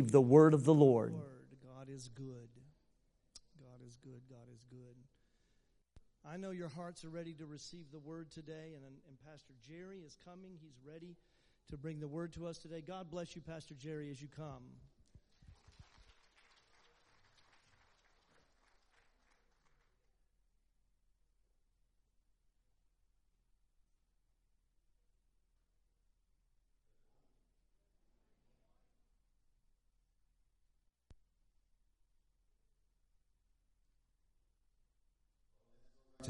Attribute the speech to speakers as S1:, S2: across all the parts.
S1: the word of the Lord.
S2: God is good. God is good. God is good. I know your hearts are ready to receive the word today, and, and Pastor Jerry is coming. He's ready to bring the word to us today. God bless you, Pastor Jerry, as you come.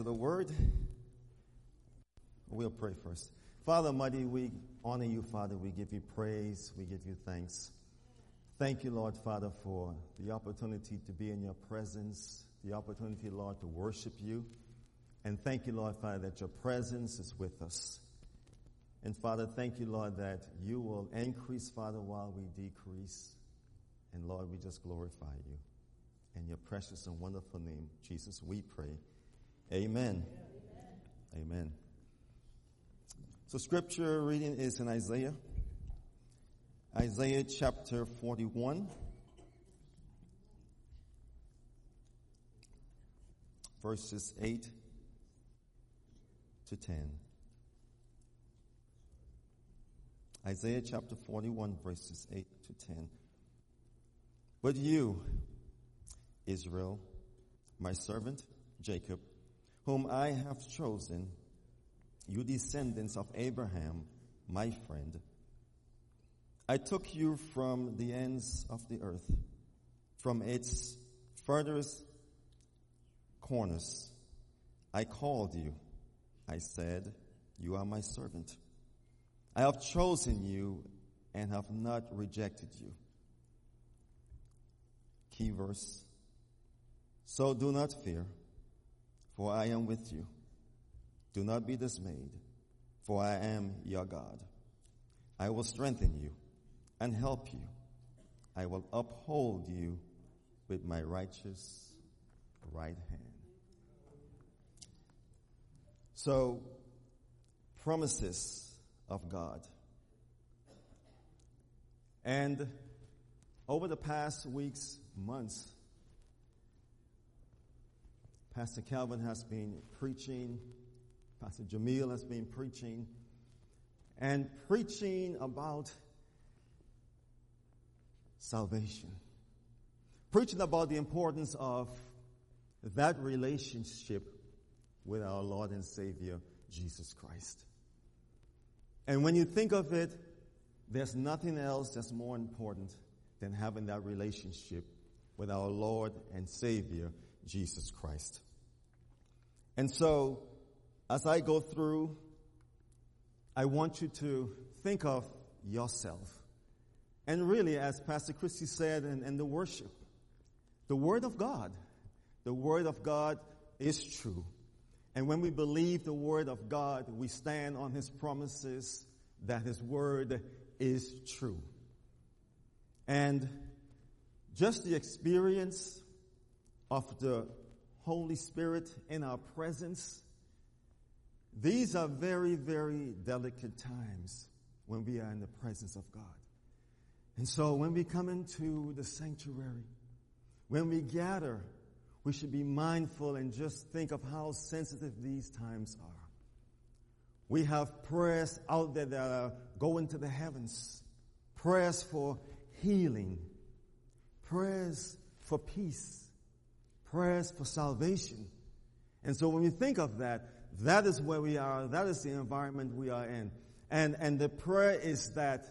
S3: The word. We'll pray first. Father Mighty, we honor you, Father. We give you praise. We give you thanks. Thank you, Lord, Father, for the opportunity to be in your presence, the opportunity, Lord, to worship you. And thank you, Lord, Father, that your presence is with us. And Father, thank you, Lord, that you will increase, Father, while we decrease. And Lord, we just glorify you. In your precious and wonderful name, Jesus, we pray. Amen. Amen. So scripture reading is in Isaiah. Isaiah chapter 41. Verses 8 to 10. Isaiah chapter 41 verses 8 to 10. But you, Israel, my servant, Jacob, whom I have chosen, you descendants of Abraham, my friend. I took you from the ends of the earth, from its furthest corners. I called you. I said, you are my servant. I have chosen you and have not rejected you. Key verse. So do not fear for I am with you. Do not be dismayed, for I am your God. I will strengthen you and help you. I will uphold you with my righteous right hand. So, promises of God. And over the past weeks, months, Pastor Calvin has been preaching, Pastor Jamil has been preaching, and preaching about salvation. Preaching about the importance of that relationship with our Lord and Savior, Jesus Christ. And when you think of it, there's nothing else that's more important than having that relationship with our Lord and Savior, Jesus Christ. And so, as I go through, I want you to think of yourself. And really, as Pastor Christie said and, in the worship, the Word of God, the Word of God is true. And when we believe the Word of God, we stand on His promises that His Word is true. And just the experience of the Holy Spirit in our presence. These are very, very delicate times when we are in the presence of God. And so when we come into the sanctuary, when we gather, we should be mindful and just think of how sensitive these times are. We have prayers out there that are going to the heavens. Prayers for healing. Prayers for peace prayers for salvation. And so when we think of that, that is where we are. That is the environment we are in. And, and the prayer is that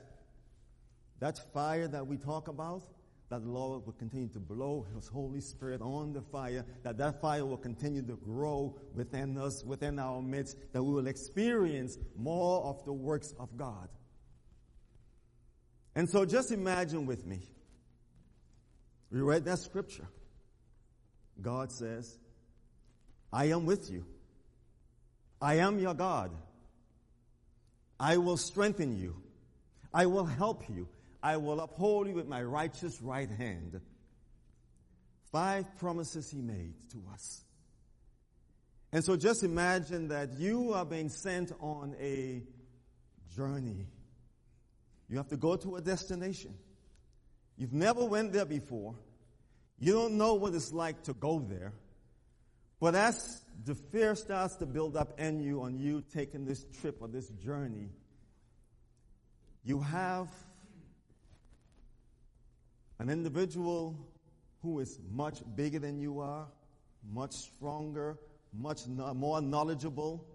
S3: that fire that we talk about, that the Lord will continue to blow His Holy Spirit on the fire, that that fire will continue to grow within us, within our midst, that we will experience more of the works of God. And so just imagine with me. We read that scripture. God says, I am with you. I am your God. I will strengthen you. I will help you. I will uphold you with my righteous right hand. Five promises he made to us. And so just imagine that you are being sent on a journey. You have to go to a destination. You've never went there before. You don't know what it's like to go there. But as the fear starts to build up in you on you taking this trip or this journey, you have an individual who is much bigger than you are, much stronger, much no- more knowledgeable.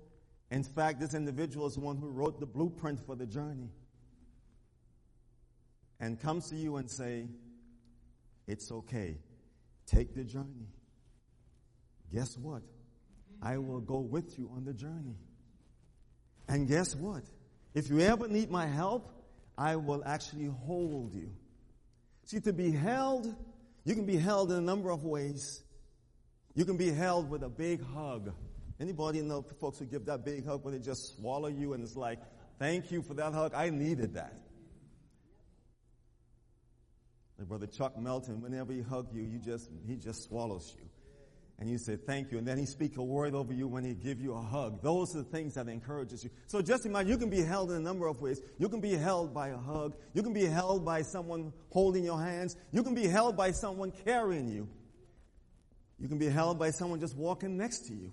S3: In fact, this individual is the one who wrote the blueprint for the journey. And comes to you and say, it's okay. Take the journey. Guess what? I will go with you on the journey. And guess what? If you ever need my help, I will actually hold you. See, to be held, you can be held in a number of ways. You can be held with a big hug. Anybody know folks who give that big hug when they just swallow you and it's like, thank you for that hug. I needed that. Like Brother Chuck Melton, whenever he hugs you, you just, he just swallows you. And you say thank you. And then he speaks a word over you when he give you a hug. Those are the things that encourages you. So just imagine you can be held in a number of ways. You can be held by a hug. You can be held by someone holding your hands. You can be held by someone carrying you. You can be held by someone just walking next to you.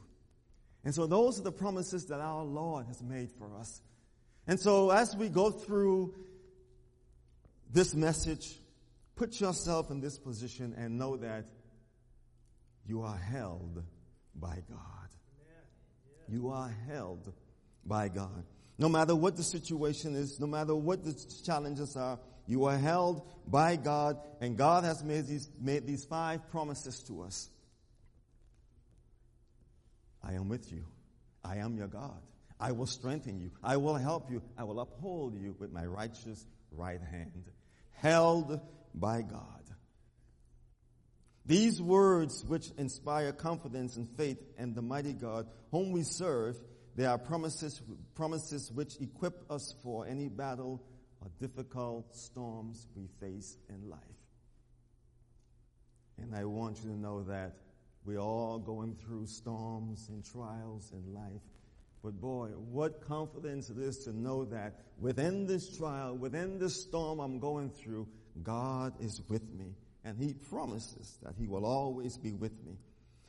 S3: And so those are the promises that our Lord has made for us. And so as we go through this message, put yourself in this position and know that you are held by God. You are held by God. No matter what the situation is, no matter what the challenges are, you are held by God, and God has made these, made these five promises to us. I am with you. I am your God. I will strengthen you. I will help you. I will uphold you with my righteous right hand. Held by God. These words, which inspire confidence and faith in the mighty God whom we serve, they are promises, promises which equip us for any battle or difficult storms we face in life. And I want you to know that we're all going through storms and trials in life. But boy, what confidence it is to know that within this trial, within this storm I'm going through, God is with me. And He promises that He will always be with me.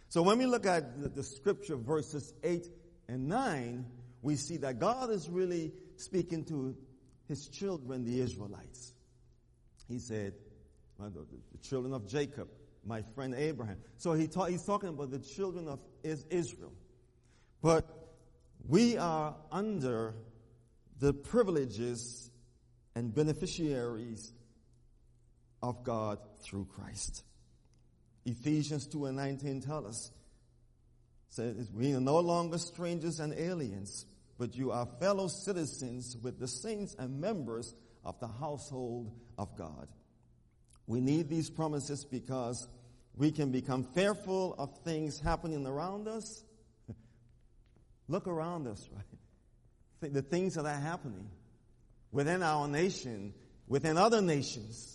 S3: So when we look at the, the scripture verses 8 and 9, we see that God is really speaking to His children, the Israelites. He said, the, children of Jacob, my friend Abraham. So he ta- he's talking about the children of Israel. But we are under the privileges and beneficiaries of God through Christ. Ephesians 2 and 19 tell us, says, we are no longer strangers and aliens, but you are fellow citizens with the saints and members of the household of God. We need these promises because we can become fearful of things happening around us. Look around us, right? The things that are happening within our nation, within other nations,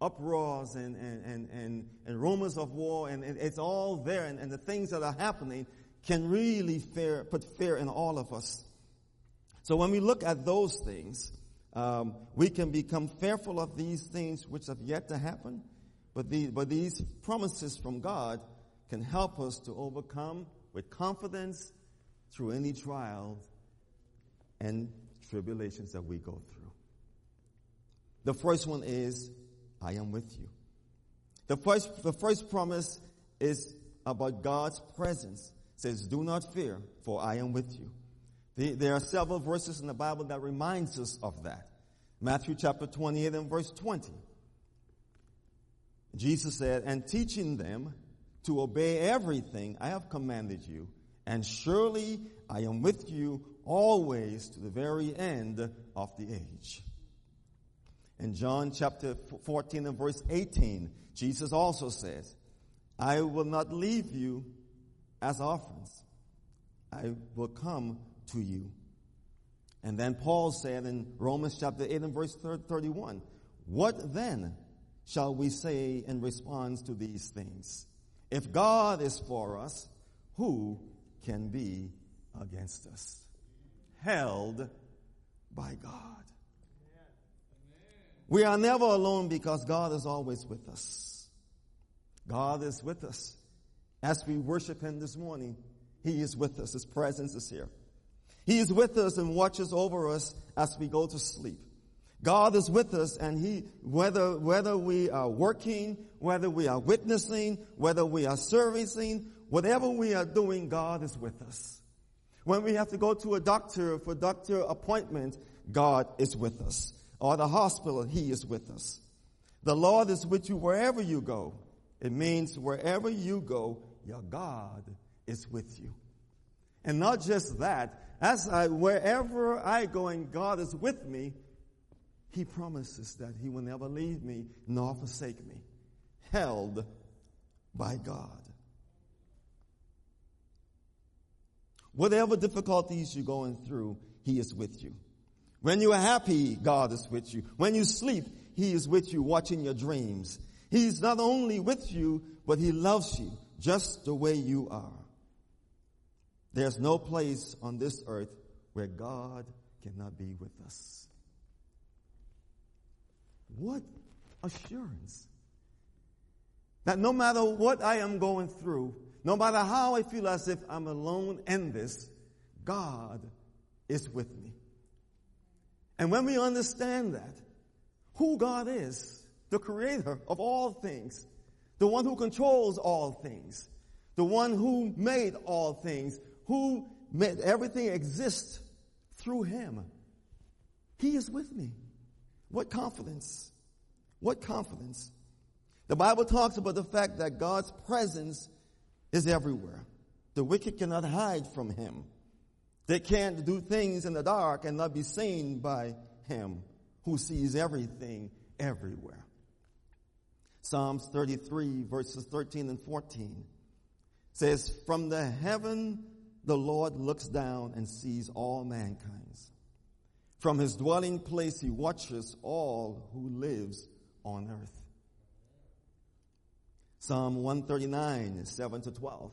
S3: uproars and, and, and, and, and rumors of war, and, and it's all there, and, and the things that are happening can really fear, put fear in all of us. So when we look at those things, um, we can become fearful of these things which have yet to happen, but, the, but these promises from God can help us to overcome with confidence through any trials and tribulations that we go through. The first one is, I am with you. The first, the first promise is about God's presence. It says, do not fear, for I am with you. The, there are several verses in the Bible that reminds us of that. Matthew chapter 28 and verse 20. Jesus said, and teaching them to obey everything I have commanded you, and surely I am with you always to the very end of the age. In John chapter 14 and verse 18, Jesus also says, I will not leave you as orphans. I will come to you. And then Paul said in Romans chapter 8 and verse 31, What then shall we say in response to these things? If God is for us, who can be against us? Held by God. We are never alone because God is always with us. God is with us. As we worship Him this morning, He is with us. His presence is here. He is with us and watches over us as we go to sleep. God is with us and He, whether, whether we are working, whether we are witnessing, whether we are servicing, whatever we are doing, God is with us. When we have to go to a doctor for doctor appointment, God is with us. Or the hospital, He is with us. The Lord is with you wherever you go. It means wherever you go, your God is with you. And not just that, as I, wherever I go and God is with me, He promises that He will never leave me nor forsake me. Held by God. Whatever difficulties you're going through, He is with you. When you are happy, God is with you. When you sleep, He is with you watching your dreams. He's not only with you, but He loves you just the way you are. There's no place on this earth where God cannot be with us. What assurance that no matter what I am going through, no matter how I feel as if I'm alone in this, God is with me. And when we understand that, who God is, the creator of all things, the one who controls all things, the one who made all things, who made everything exist through him. He is with me. What confidence. What confidence. The Bible talks about the fact that God's presence is everywhere. The wicked cannot hide from him. They can't do things in the dark and not be seen by him who sees everything everywhere. Psalms 33 verses 13 and 14 says, From the heaven the Lord looks down and sees all mankind. From his dwelling place he watches all who lives on earth. Psalm 139, 7 to 12.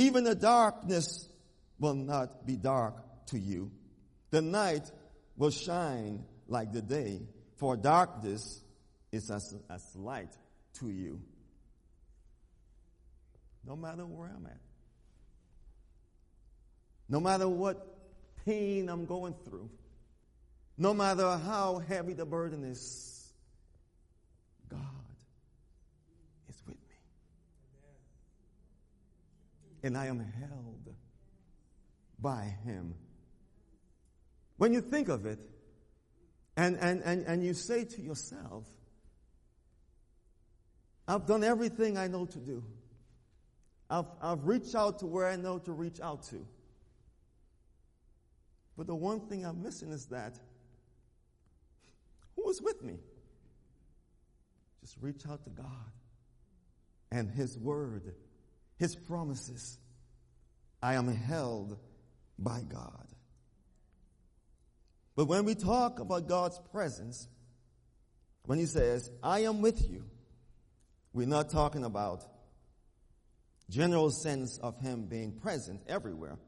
S3: even the darkness will not be dark to you. The night will shine like the day, for darkness is as, as light to you. No matter where I'm at, no matter what pain I'm going through, no matter how heavy the burden is, God is with me. And I am held by Him. When you think of it, and, and, and, and you say to yourself, I've done everything I know to do. I've, I've reached out to where I know to reach out to. But the one thing I'm missing is that who is with me? Just reach out to God and His Word, His promises. I am held by God. But when we talk about God's presence, when He says, I am with you, we're not talking about general sense of Him being present everywhere.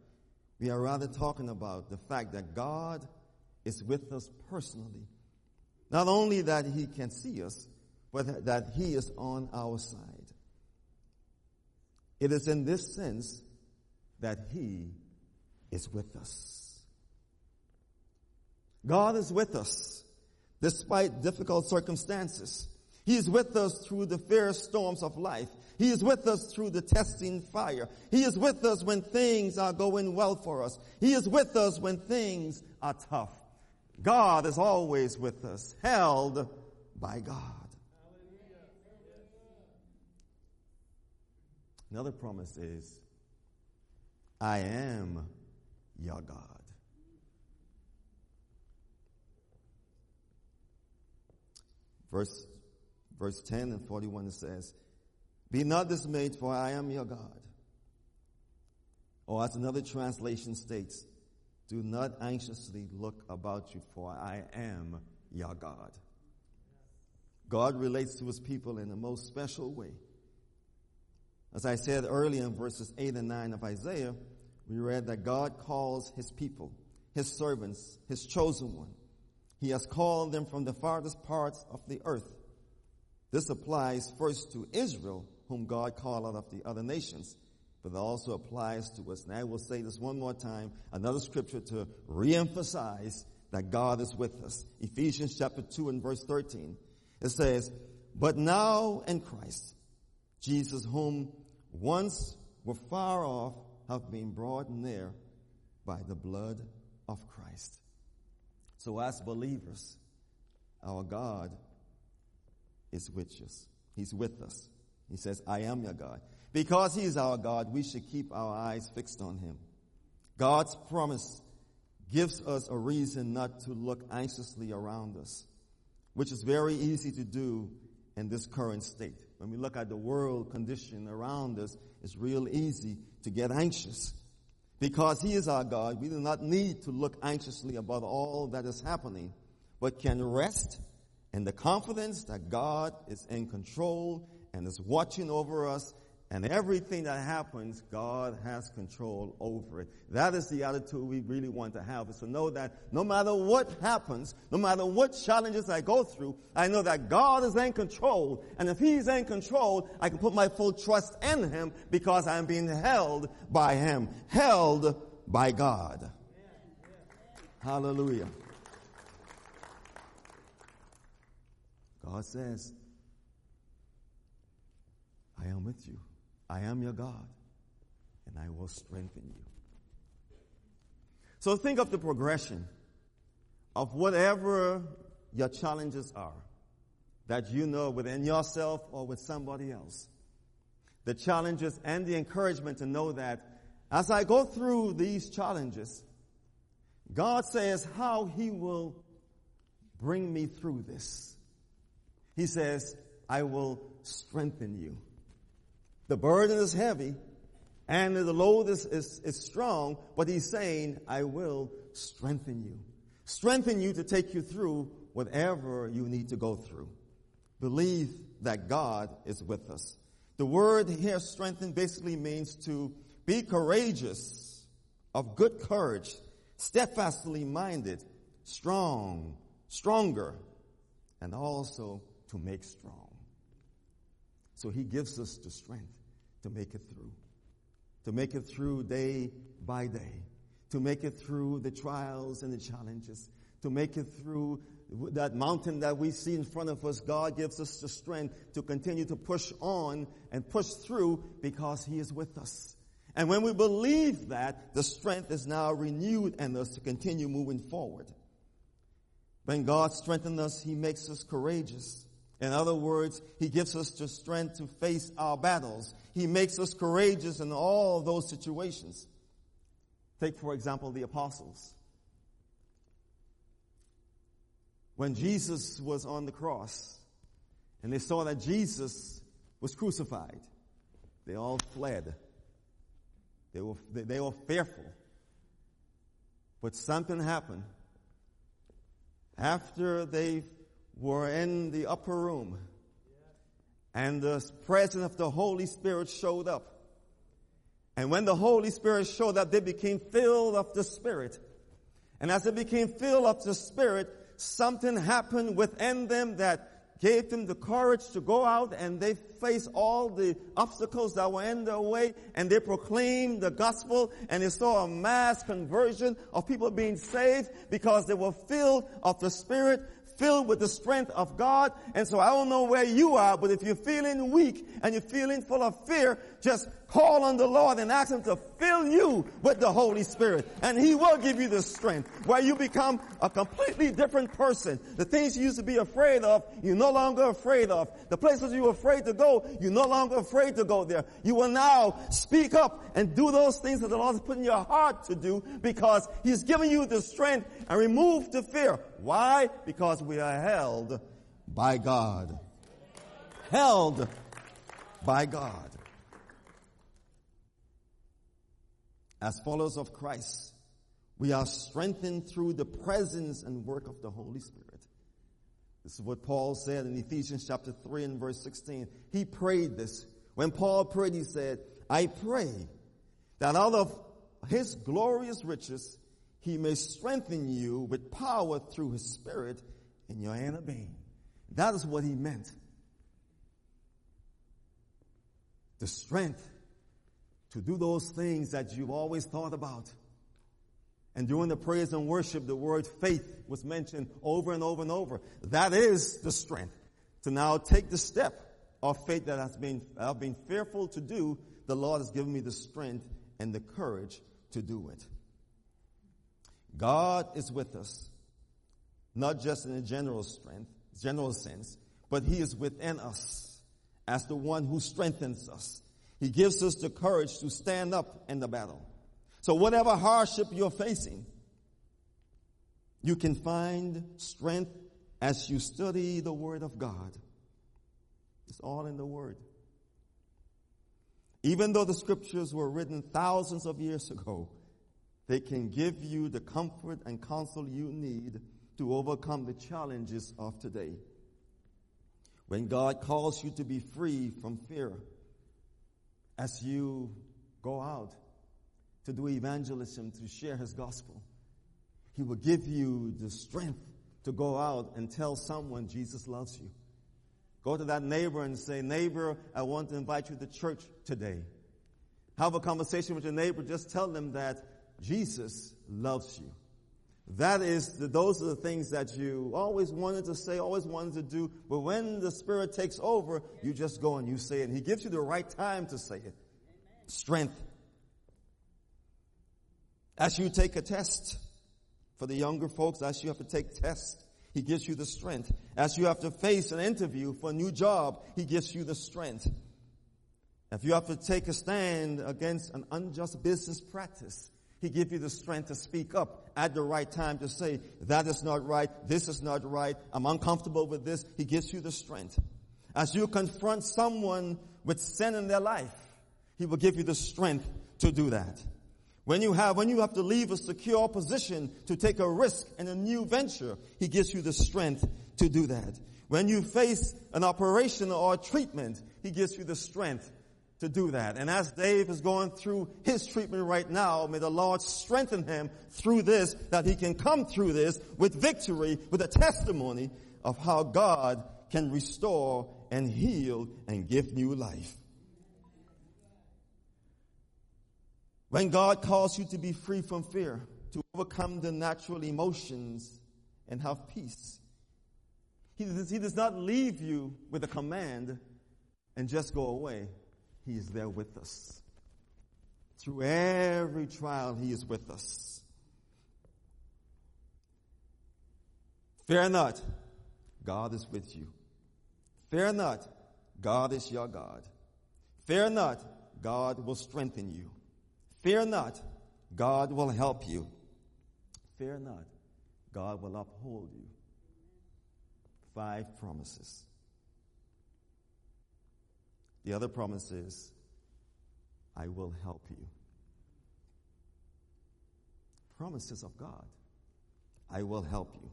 S3: We are rather talking about the fact that God is with us personally. Not only that He can see us, but that He is on our side. It is in this sense that He is with us. God is with us despite difficult circumstances. He is with us through the fierce storms of life. He is with us through the testing fire. He is with us when things are going well for us. He is with us when things are tough. God is always with us, held by God. Another promise is, I am your God. Verse, verse 10 and 41 says, Be not dismayed, for I am your God. Or as another translation states, Do not anxiously look about you, for I am your God. God relates to his people in the most special way. As I said earlier in verses 8 and 9 of Isaiah, we read that God calls his people, his servants, his chosen one. He has called them from the farthest parts of the earth. This applies first to Israel, whom God called out of the other nations, but it also applies to us. And I will say this one more time, another scripture to reemphasize that God is with us. Ephesians chapter 2 and verse 13. It says, But now in Christ, Jesus whom once were far off have been brought near by the blood of Christ. So as believers, our God is with us. He's with us. He says, I am your God. Because He is our God, we should keep our eyes fixed on Him. God's promise gives us a reason not to look anxiously around us, which is very easy to do in this current state. When we look at the world condition around us, it's real easy to get anxious. Because He is our God, we do not need to look anxiously about all that is happening, but can rest in the confidence that God is in control and is watching over us and everything that happens, God has control over it. That is the attitude we really want to have is to know that no matter what happens, no matter what challenges I go through, I know that God is in control. And if He's in control, I can put my full trust in Him because I'm being held by Him. Held by God. Hallelujah. God says, I am with you. I am your God, and I will strengthen you. So think of the progression of whatever your challenges are that you know within yourself or with somebody else. The challenges and the encouragement to know that as I go through these challenges, God says how He will bring me through this. He says, I will strengthen you. The burden is heavy and the load is, is, is strong, but he's saying, I will strengthen you. Strengthen you to take you through whatever you need to go through. Believe that God is with us. The word here, strengthen, basically means to be courageous, of good courage, steadfastly minded, strong, stronger, and also to make strong. So he gives us the strength to make it through. To make it through day by day. To make it through the trials and the challenges. To make it through that mountain that we see in front of us. God gives us the strength to continue to push on and push through because He is with us. And when we believe that, the strength is now renewed in us to continue moving forward. When God strengthens us, He makes us courageous. In other words, He gives us the strength to face our battles. He makes us courageous in all those situations. Take, for example, the apostles. When Jesus was on the cross and they saw that Jesus was crucified, they all fled. They were, they, were fearful. But something happened. After they were in the upper room and the presence of the Holy Spirit showed up. And when the Holy Spirit showed up, they became filled of the Spirit. And as they became filled of the Spirit, something happened within them that gave them the courage to go out and they faced all the obstacles that were in their way and they proclaimed the gospel and they saw a mass conversion of people being saved because they were filled of the Spirit, filled with the strength of God. And so I don't know where you are, but if you're feeling weak and you're feeling full of fear, just call on the Lord and ask Him to fill you with the Holy Spirit. And He will give you the strength where you become a completely different person. The things you used to be afraid of, you're no longer afraid of. The places you were afraid to go, you're no longer afraid to go there. You will now speak up and do those things that the Lord has put in your heart to do because He's given you the strength and removed the fear. Why? Because we are held by God. Held by God. As followers of Christ, we are strengthened through the presence and work of the Holy Spirit. This is what Paul said in Ephesians chapter 3 and verse 16. He prayed this. When Paul prayed, he said, I pray that out of his glorious riches, he may strengthen you with power through his spirit in your inner being. That is what he meant. The strength to do those things that you've always thought about. And during the praise and worship, the word faith was mentioned over and over and over. That is the strength to now take the step of faith that has been, I've been fearful to do. The Lord has given me the strength and the courage to do it. God is with us, not just in a general strength, general sense, but He is within us as the one who strengthens us. He gives us the courage to stand up in the battle. So whatever hardship you're facing, you can find strength as you study the Word of God. It's all in the Word. Even though the scriptures were written thousands of years ago, they can give you the comfort and counsel you need to overcome the challenges of today. When God calls you to be free from fear, as you go out to do evangelism, to share his gospel. He will give you the strength to go out and tell someone Jesus loves you. Go to that neighbor and say, neighbor, I want to invite you to church today. Have a conversation with your neighbor. Just tell them that Jesus loves you. That is, the, those are the things that you always wanted to say, always wanted to do. But when the Spirit takes over, you just go and you say it. And He gives you the right time to say it. Strength as you take a test, for the younger folks, as you have to take tests, He gives you the strength. As you have to face an interview for a new job, He gives you the strength. If you have to take a stand against an unjust business practice, He gives you the strength to speak up at the right time to say, that is not right, this is not right, I'm uncomfortable with this. He gives you the strength. As you confront someone with sin in their life, He will give you the strength to do that. When you have, when you have to leave a secure position to take a risk in a new venture, He gives you the strength to do that. When you face an operation or treatment, He gives you the strength to do that. And as Dave is going through his treatment right now, may the Lord strengthen him through this, that he can come through this with victory, with a testimony of how God can restore and heal and give new life. When God calls you to be free from fear, to overcome the natural emotions and have peace, he does, he does not leave you with a command and just go away. He is there with us. Through every trial, He is with us. Fear not, God is with you. Fear not, God is your God. Fear not, God will strengthen you. Fear not, God will help you. Fear not, God will uphold you. Five promises. The other promise is, I will help you. Promises of God. I will help you.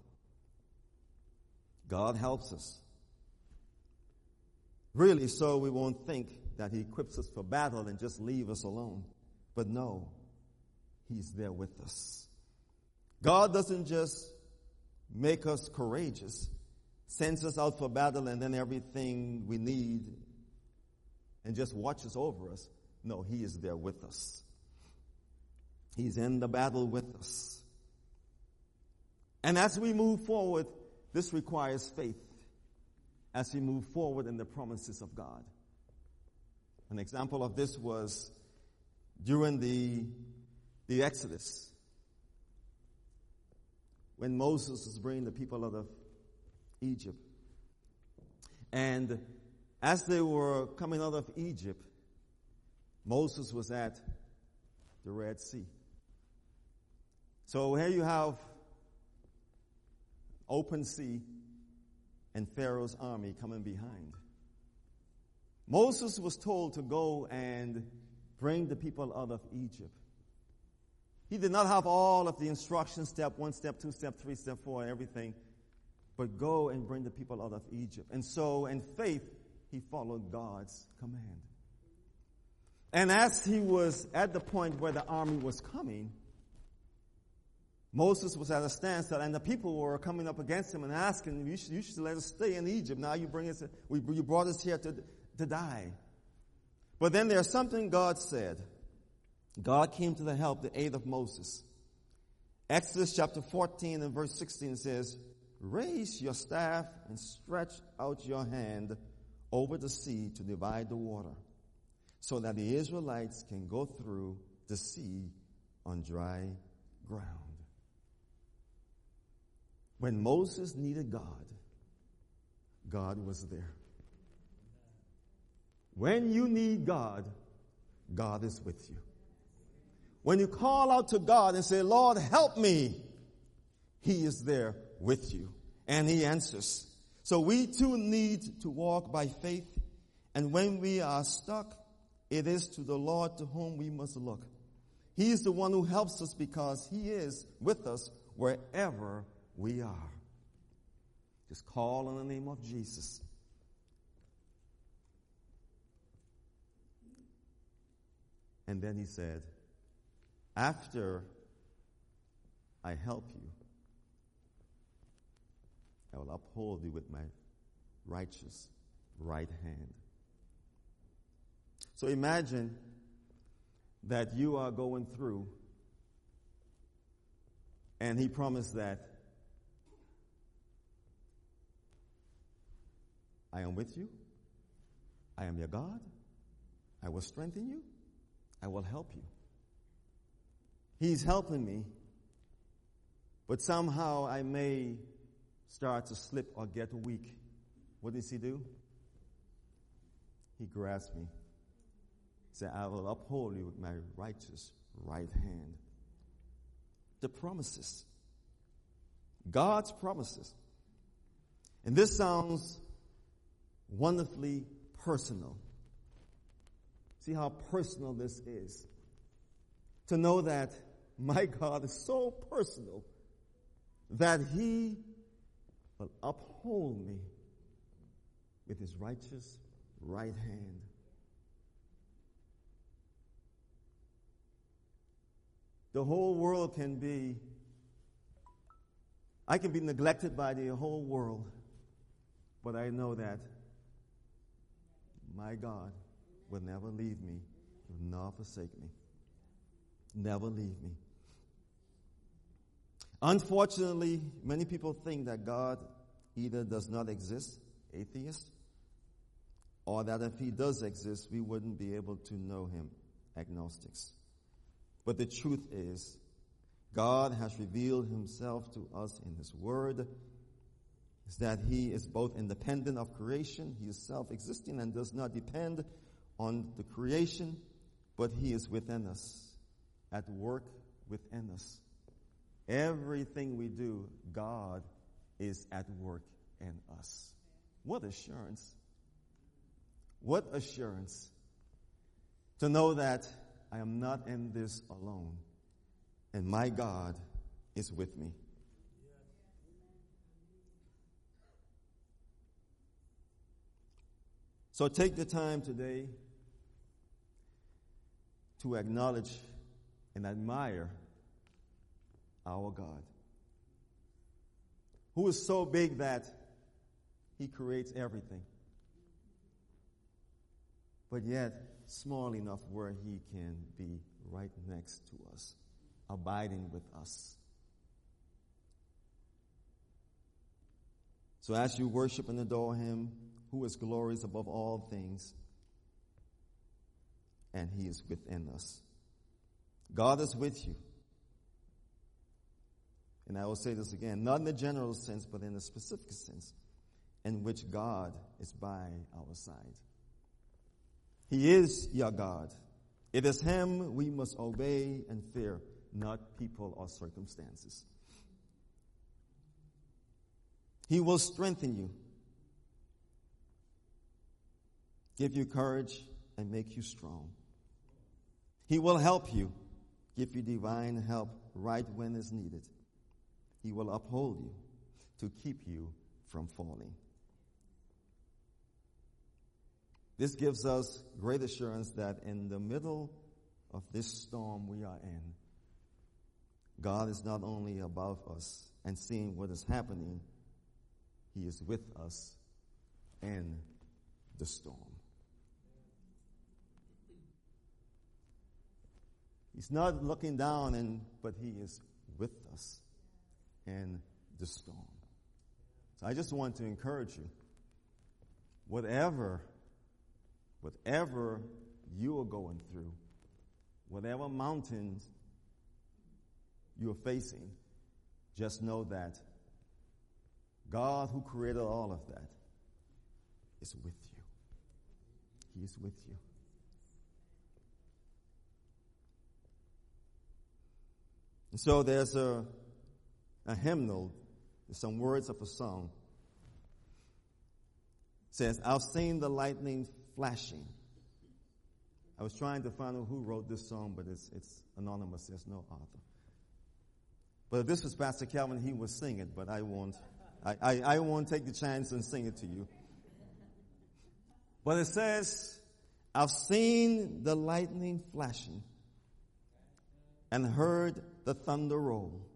S3: God helps us. Really, so we won't think that He equips us for battle and just leave us alone. But no, He's there with us. God doesn't just make us courageous, sends us out for battle, and then everything we need and just watches over us. No, He is there with us. He's in the battle with us. And as we move forward, this requires faith as we move forward in the promises of God. An example of this was during the, the Exodus, when Moses was bringing the people out of Egypt. And as they were coming out of Egypt, Moses was at the Red Sea. So here you have open sea, and Pharaoh's army coming behind. Moses was told to go and bring the people out of Egypt. He did not have all of the instructions, step one, step two, step three, step four, everything, but go and bring the people out of Egypt. And so, in faith, he followed God's command. And as he was at the point where the army was coming, Moses was at a standstill, and the people were coming up against him and asking, "You should, you should let us stay in Egypt. Now you bring us, we, you brought us here to, to die." But then there's something God said. God came to the help, the aid of Moses. Exodus chapter 14 and verse 16 says, "Raise your staff and stretch out your hand over the sea to divide the water, so that the Israelites can go through the sea on dry ground." When Moses needed God, God was there. When you need God, God is with you. When you call out to God and say, Lord, help me, He is there with you and He answers. So we too need to walk by faith. And when we are stuck, it is to the Lord to whom we must look. He is the one who helps us because He is with us wherever we are. Just call on the name of Jesus. And then he said, After I help you, I will uphold you with my righteous right hand. So imagine that you are going through, and he promised that I am with you. I am your God. I will strengthen you. I will help you. He's helping me, but somehow I may start to slip or get weak. What does he do? He grasps me. He said, I will uphold you with my righteous right hand. The promises. God's promises. And this sounds wonderfully personal. See how personal this is. To know that my God is so personal that He will uphold me with His righteous right hand. The whole world can be, I can be neglected by the whole world, but I know that my God will never leave me, will not forsake me. Never leave me. Unfortunately, many people think that God either does not exist, atheist, or that if he does exist, we wouldn't be able to know him, agnostics. But the truth is, God has revealed himself to us in his word is that he is both independent of creation, he is self-existing and does not depend on the creation, but he is within us, at work within us. Everything we do, God is at work in us. What assurance. What assurance to know that I am not in this alone and my God is with me. So take the time today to acknowledge and admire our God, who is so big that he creates everything, but yet small enough where he can be right next to us, abiding with us. So as you worship and adore him, who is glorious above all things, and he is within us. God is with you. And I will say this again, not in the general sense, but in the specific sense, in which God is by our side. He is your God. It is Him we must obey and fear, not people or circumstances. He will strengthen you give you courage, and make you strong. He will help you, give you divine help right when it's needed. He will uphold you to keep you from falling. This gives us great assurance that in the middle of this storm we are in, God is not only above us and seeing what is happening, He is with us in the storm. He's not looking down and but he is with us the storm. So I just want to encourage you. Whatever whatever you are going through, whatever mountains you're facing, just know that God who created all of that is with you. He is with you. And so there's a, a hymnal, some words of a song. Says, I've seen the lightning flashing. I was trying to find out who wrote this song, but it's, it's anonymous. There's no author. But if this was Pastor Calvin, he would sing it, but I won't. I, I, I won't take the chance and sing it to you. But it says, I've seen the lightning flashing and heard the thunder roll.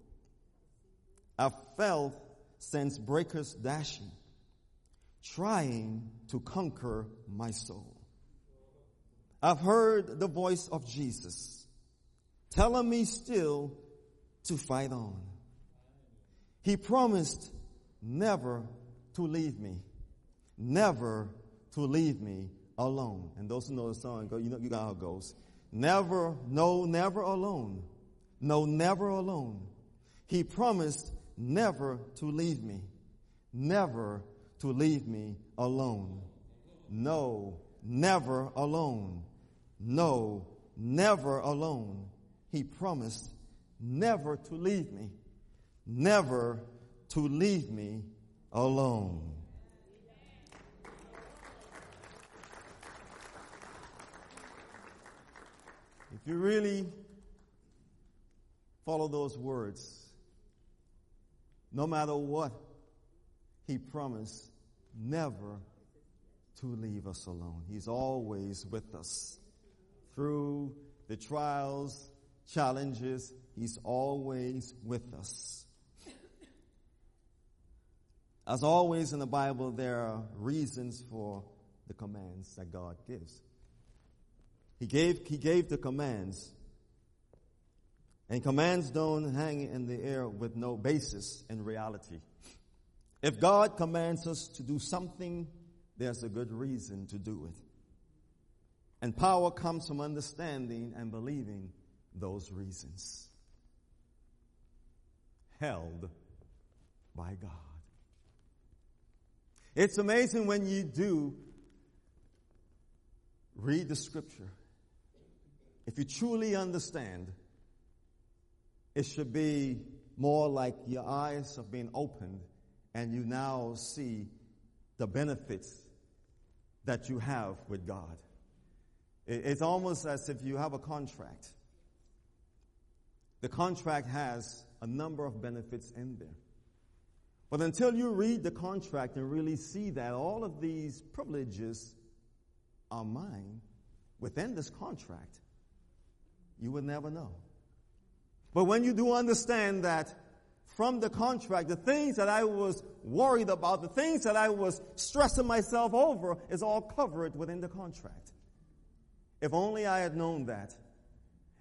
S3: I've felt sense breakers dashing, trying to conquer my soul. I've heard the voice of Jesus telling me still to fight on. He promised never to leave me, never to leave me alone. And those who know the song, you know, you know how it goes. Never, no, never alone. No, never alone. He promised never to leave me, never to leave me alone. No, never alone. No, never alone. He promised never to leave me, never to leave me alone. If you really follow those words, no matter what, He promised never to leave us alone. He's always with us through the trials, challenges, He's always with us. As always in the Bible, there are reasons for the commands that God gives. He gave, he gave the commands. And commands don't hang in the air with no basis in reality. If God commands us to do something, there's a good reason to do it. And power comes from understanding and believing those reasons held by God. It's amazing when you do read the scripture. If you truly understand, it should be more like your eyes have been opened and you now see the benefits that you have with God. It's almost as if you have a contract. The contract has a number of benefits in there. But until you read the contract and really see that all of these privileges are mine within this contract, you would never know. But when you do understand that from the contract, the things that I was worried about, the things that I was stressing myself over is all covered within the contract. If only I had known that.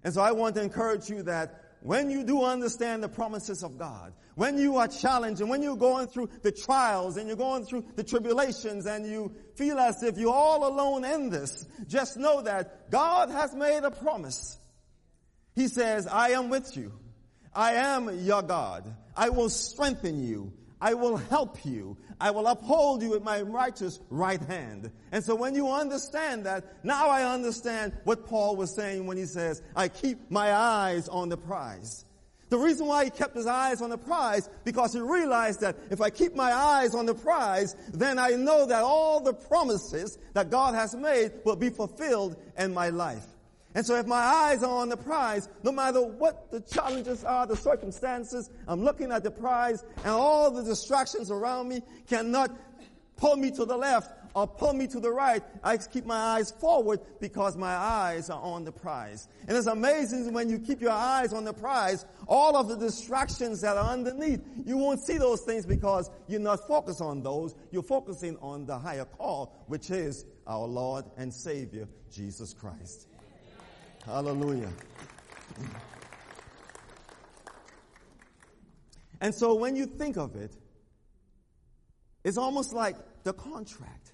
S3: And so I want to encourage you that when you do understand the promises of God, when you are challenged and when you're going through the trials and you're going through the tribulations and you feel as if you're all alone in this, just know that God has made a promise. He says, I am with you. I am your God. I will strengthen you. I will help you. I will uphold you with my righteous right hand. And so when you understand that, now I understand what Paul was saying when he says, I keep my eyes on the prize. The reason why he kept his eyes on the prize, because he realized that if I keep my eyes on the prize, then I know that all the promises that God has made will be fulfilled in my life. And so if my eyes are on the prize, no matter what the challenges are, the circumstances, I'm looking at the prize and all the distractions around me cannot pull me to the left or pull me to the right. I keep my eyes forward because my eyes are on the prize. And it's amazing when you keep your eyes on the prize, all of the distractions that are underneath, you won't see those things because you're not focused on those. You're focusing on the higher call, which is our Lord and Savior, Jesus Christ. Hallelujah. And so when you think of it, it's almost like the contract.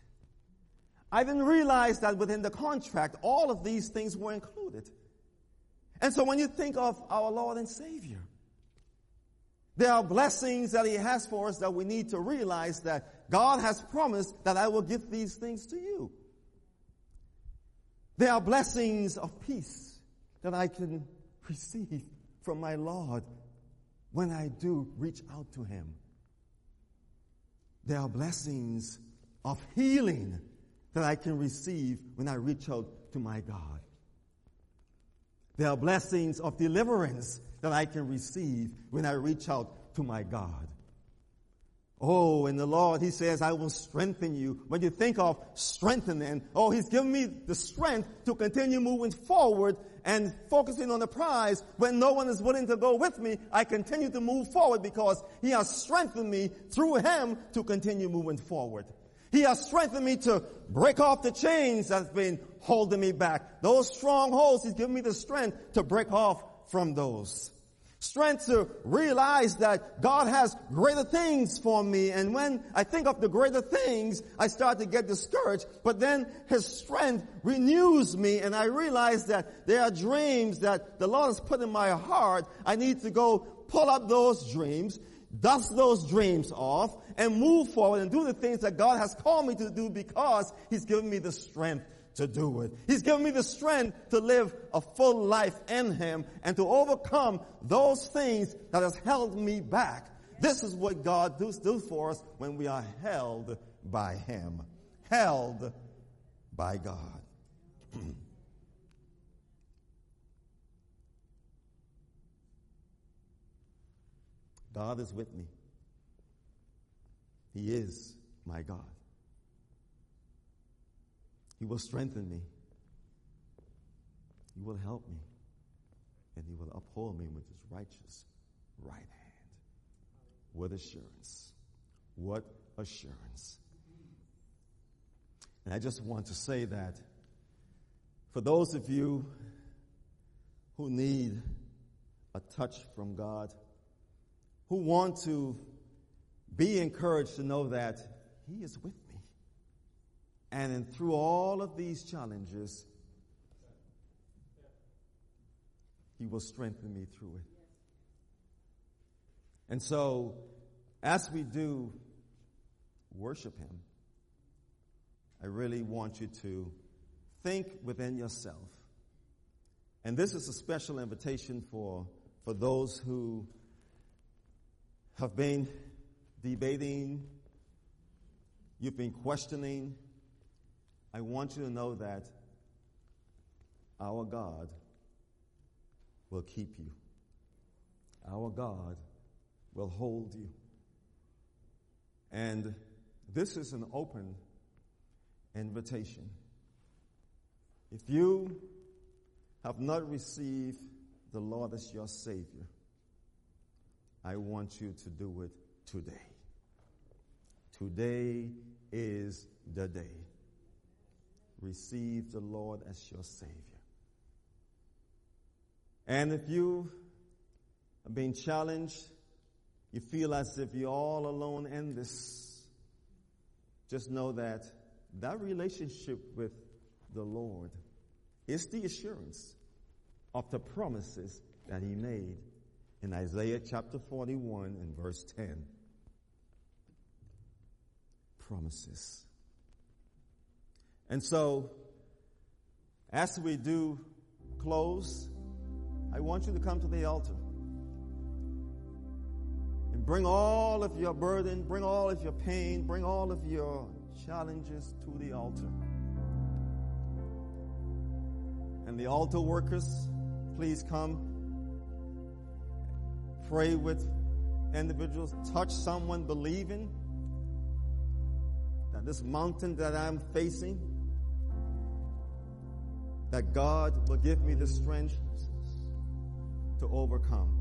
S3: I didn't realize that within the contract, all of these things were included. And so when you think of our Lord and Savior, there are blessings that He has for us that we need to realize that God has promised that I will give these things to you. There are blessings of peace that I can receive from my Lord when I do reach out to Him. There are blessings of healing that I can receive when I reach out to my God. There are blessings of deliverance that I can receive when I reach out to my God. Oh, and the Lord, He says, I will strengthen you. When you think of strengthening, oh, He's given me the strength to continue moving forward and focusing on the prize. When no one is willing to go with me, I continue to move forward because He has strengthened me through Him to continue moving forward. He has strengthened me to break off the chains that's been holding me back. Those strongholds, He's given me the strength to break off from those. Strength to realize that God has greater things for me. And when I think of the greater things, I start to get discouraged. But then His strength renews me and I realize that there are dreams that the Lord has put in my heart. I need to go pull up those dreams, dust those dreams off, and move forward and do the things that God has called me to do because He's given me the strength to do it. He's given me the strength to live a full life in Him and to overcome those things that has held me back. This is what God does do for us when we are held by Him. Held by God. God is with me. He is my God. He will strengthen me. He will help me. And He will uphold me with His righteous right hand. What assurance. What assurance. And I just want to say that for those of you who need a touch from God, who want to be encouraged to know that He is with me. And in, through all of these challenges, He will strengthen me through it. And so, as we do worship Him, I really want you to think within yourself. And this is a special invitation for, for those who have been debating, you've been questioning, I want you to know that our God will keep you. Our God will hold you. And this is an open invitation. If you have not received the Lord as your Savior, I want you to do it today. Today is the day. Receive the Lord as your Savior. And if you are being challenged, you feel as if you're all alone in this, just know that that relationship with the Lord is the assurance of the promises that He made in Isaiah chapter 41 and verse 10 promises. And so, as we do close, I want you to come to the altar. And bring all of your burden, bring all of your pain, bring all of your challenges to the altar. And the altar workers, please come. Pray with individuals. Touch someone believing that this mountain that I'm facing, that God will give me the strength to overcome.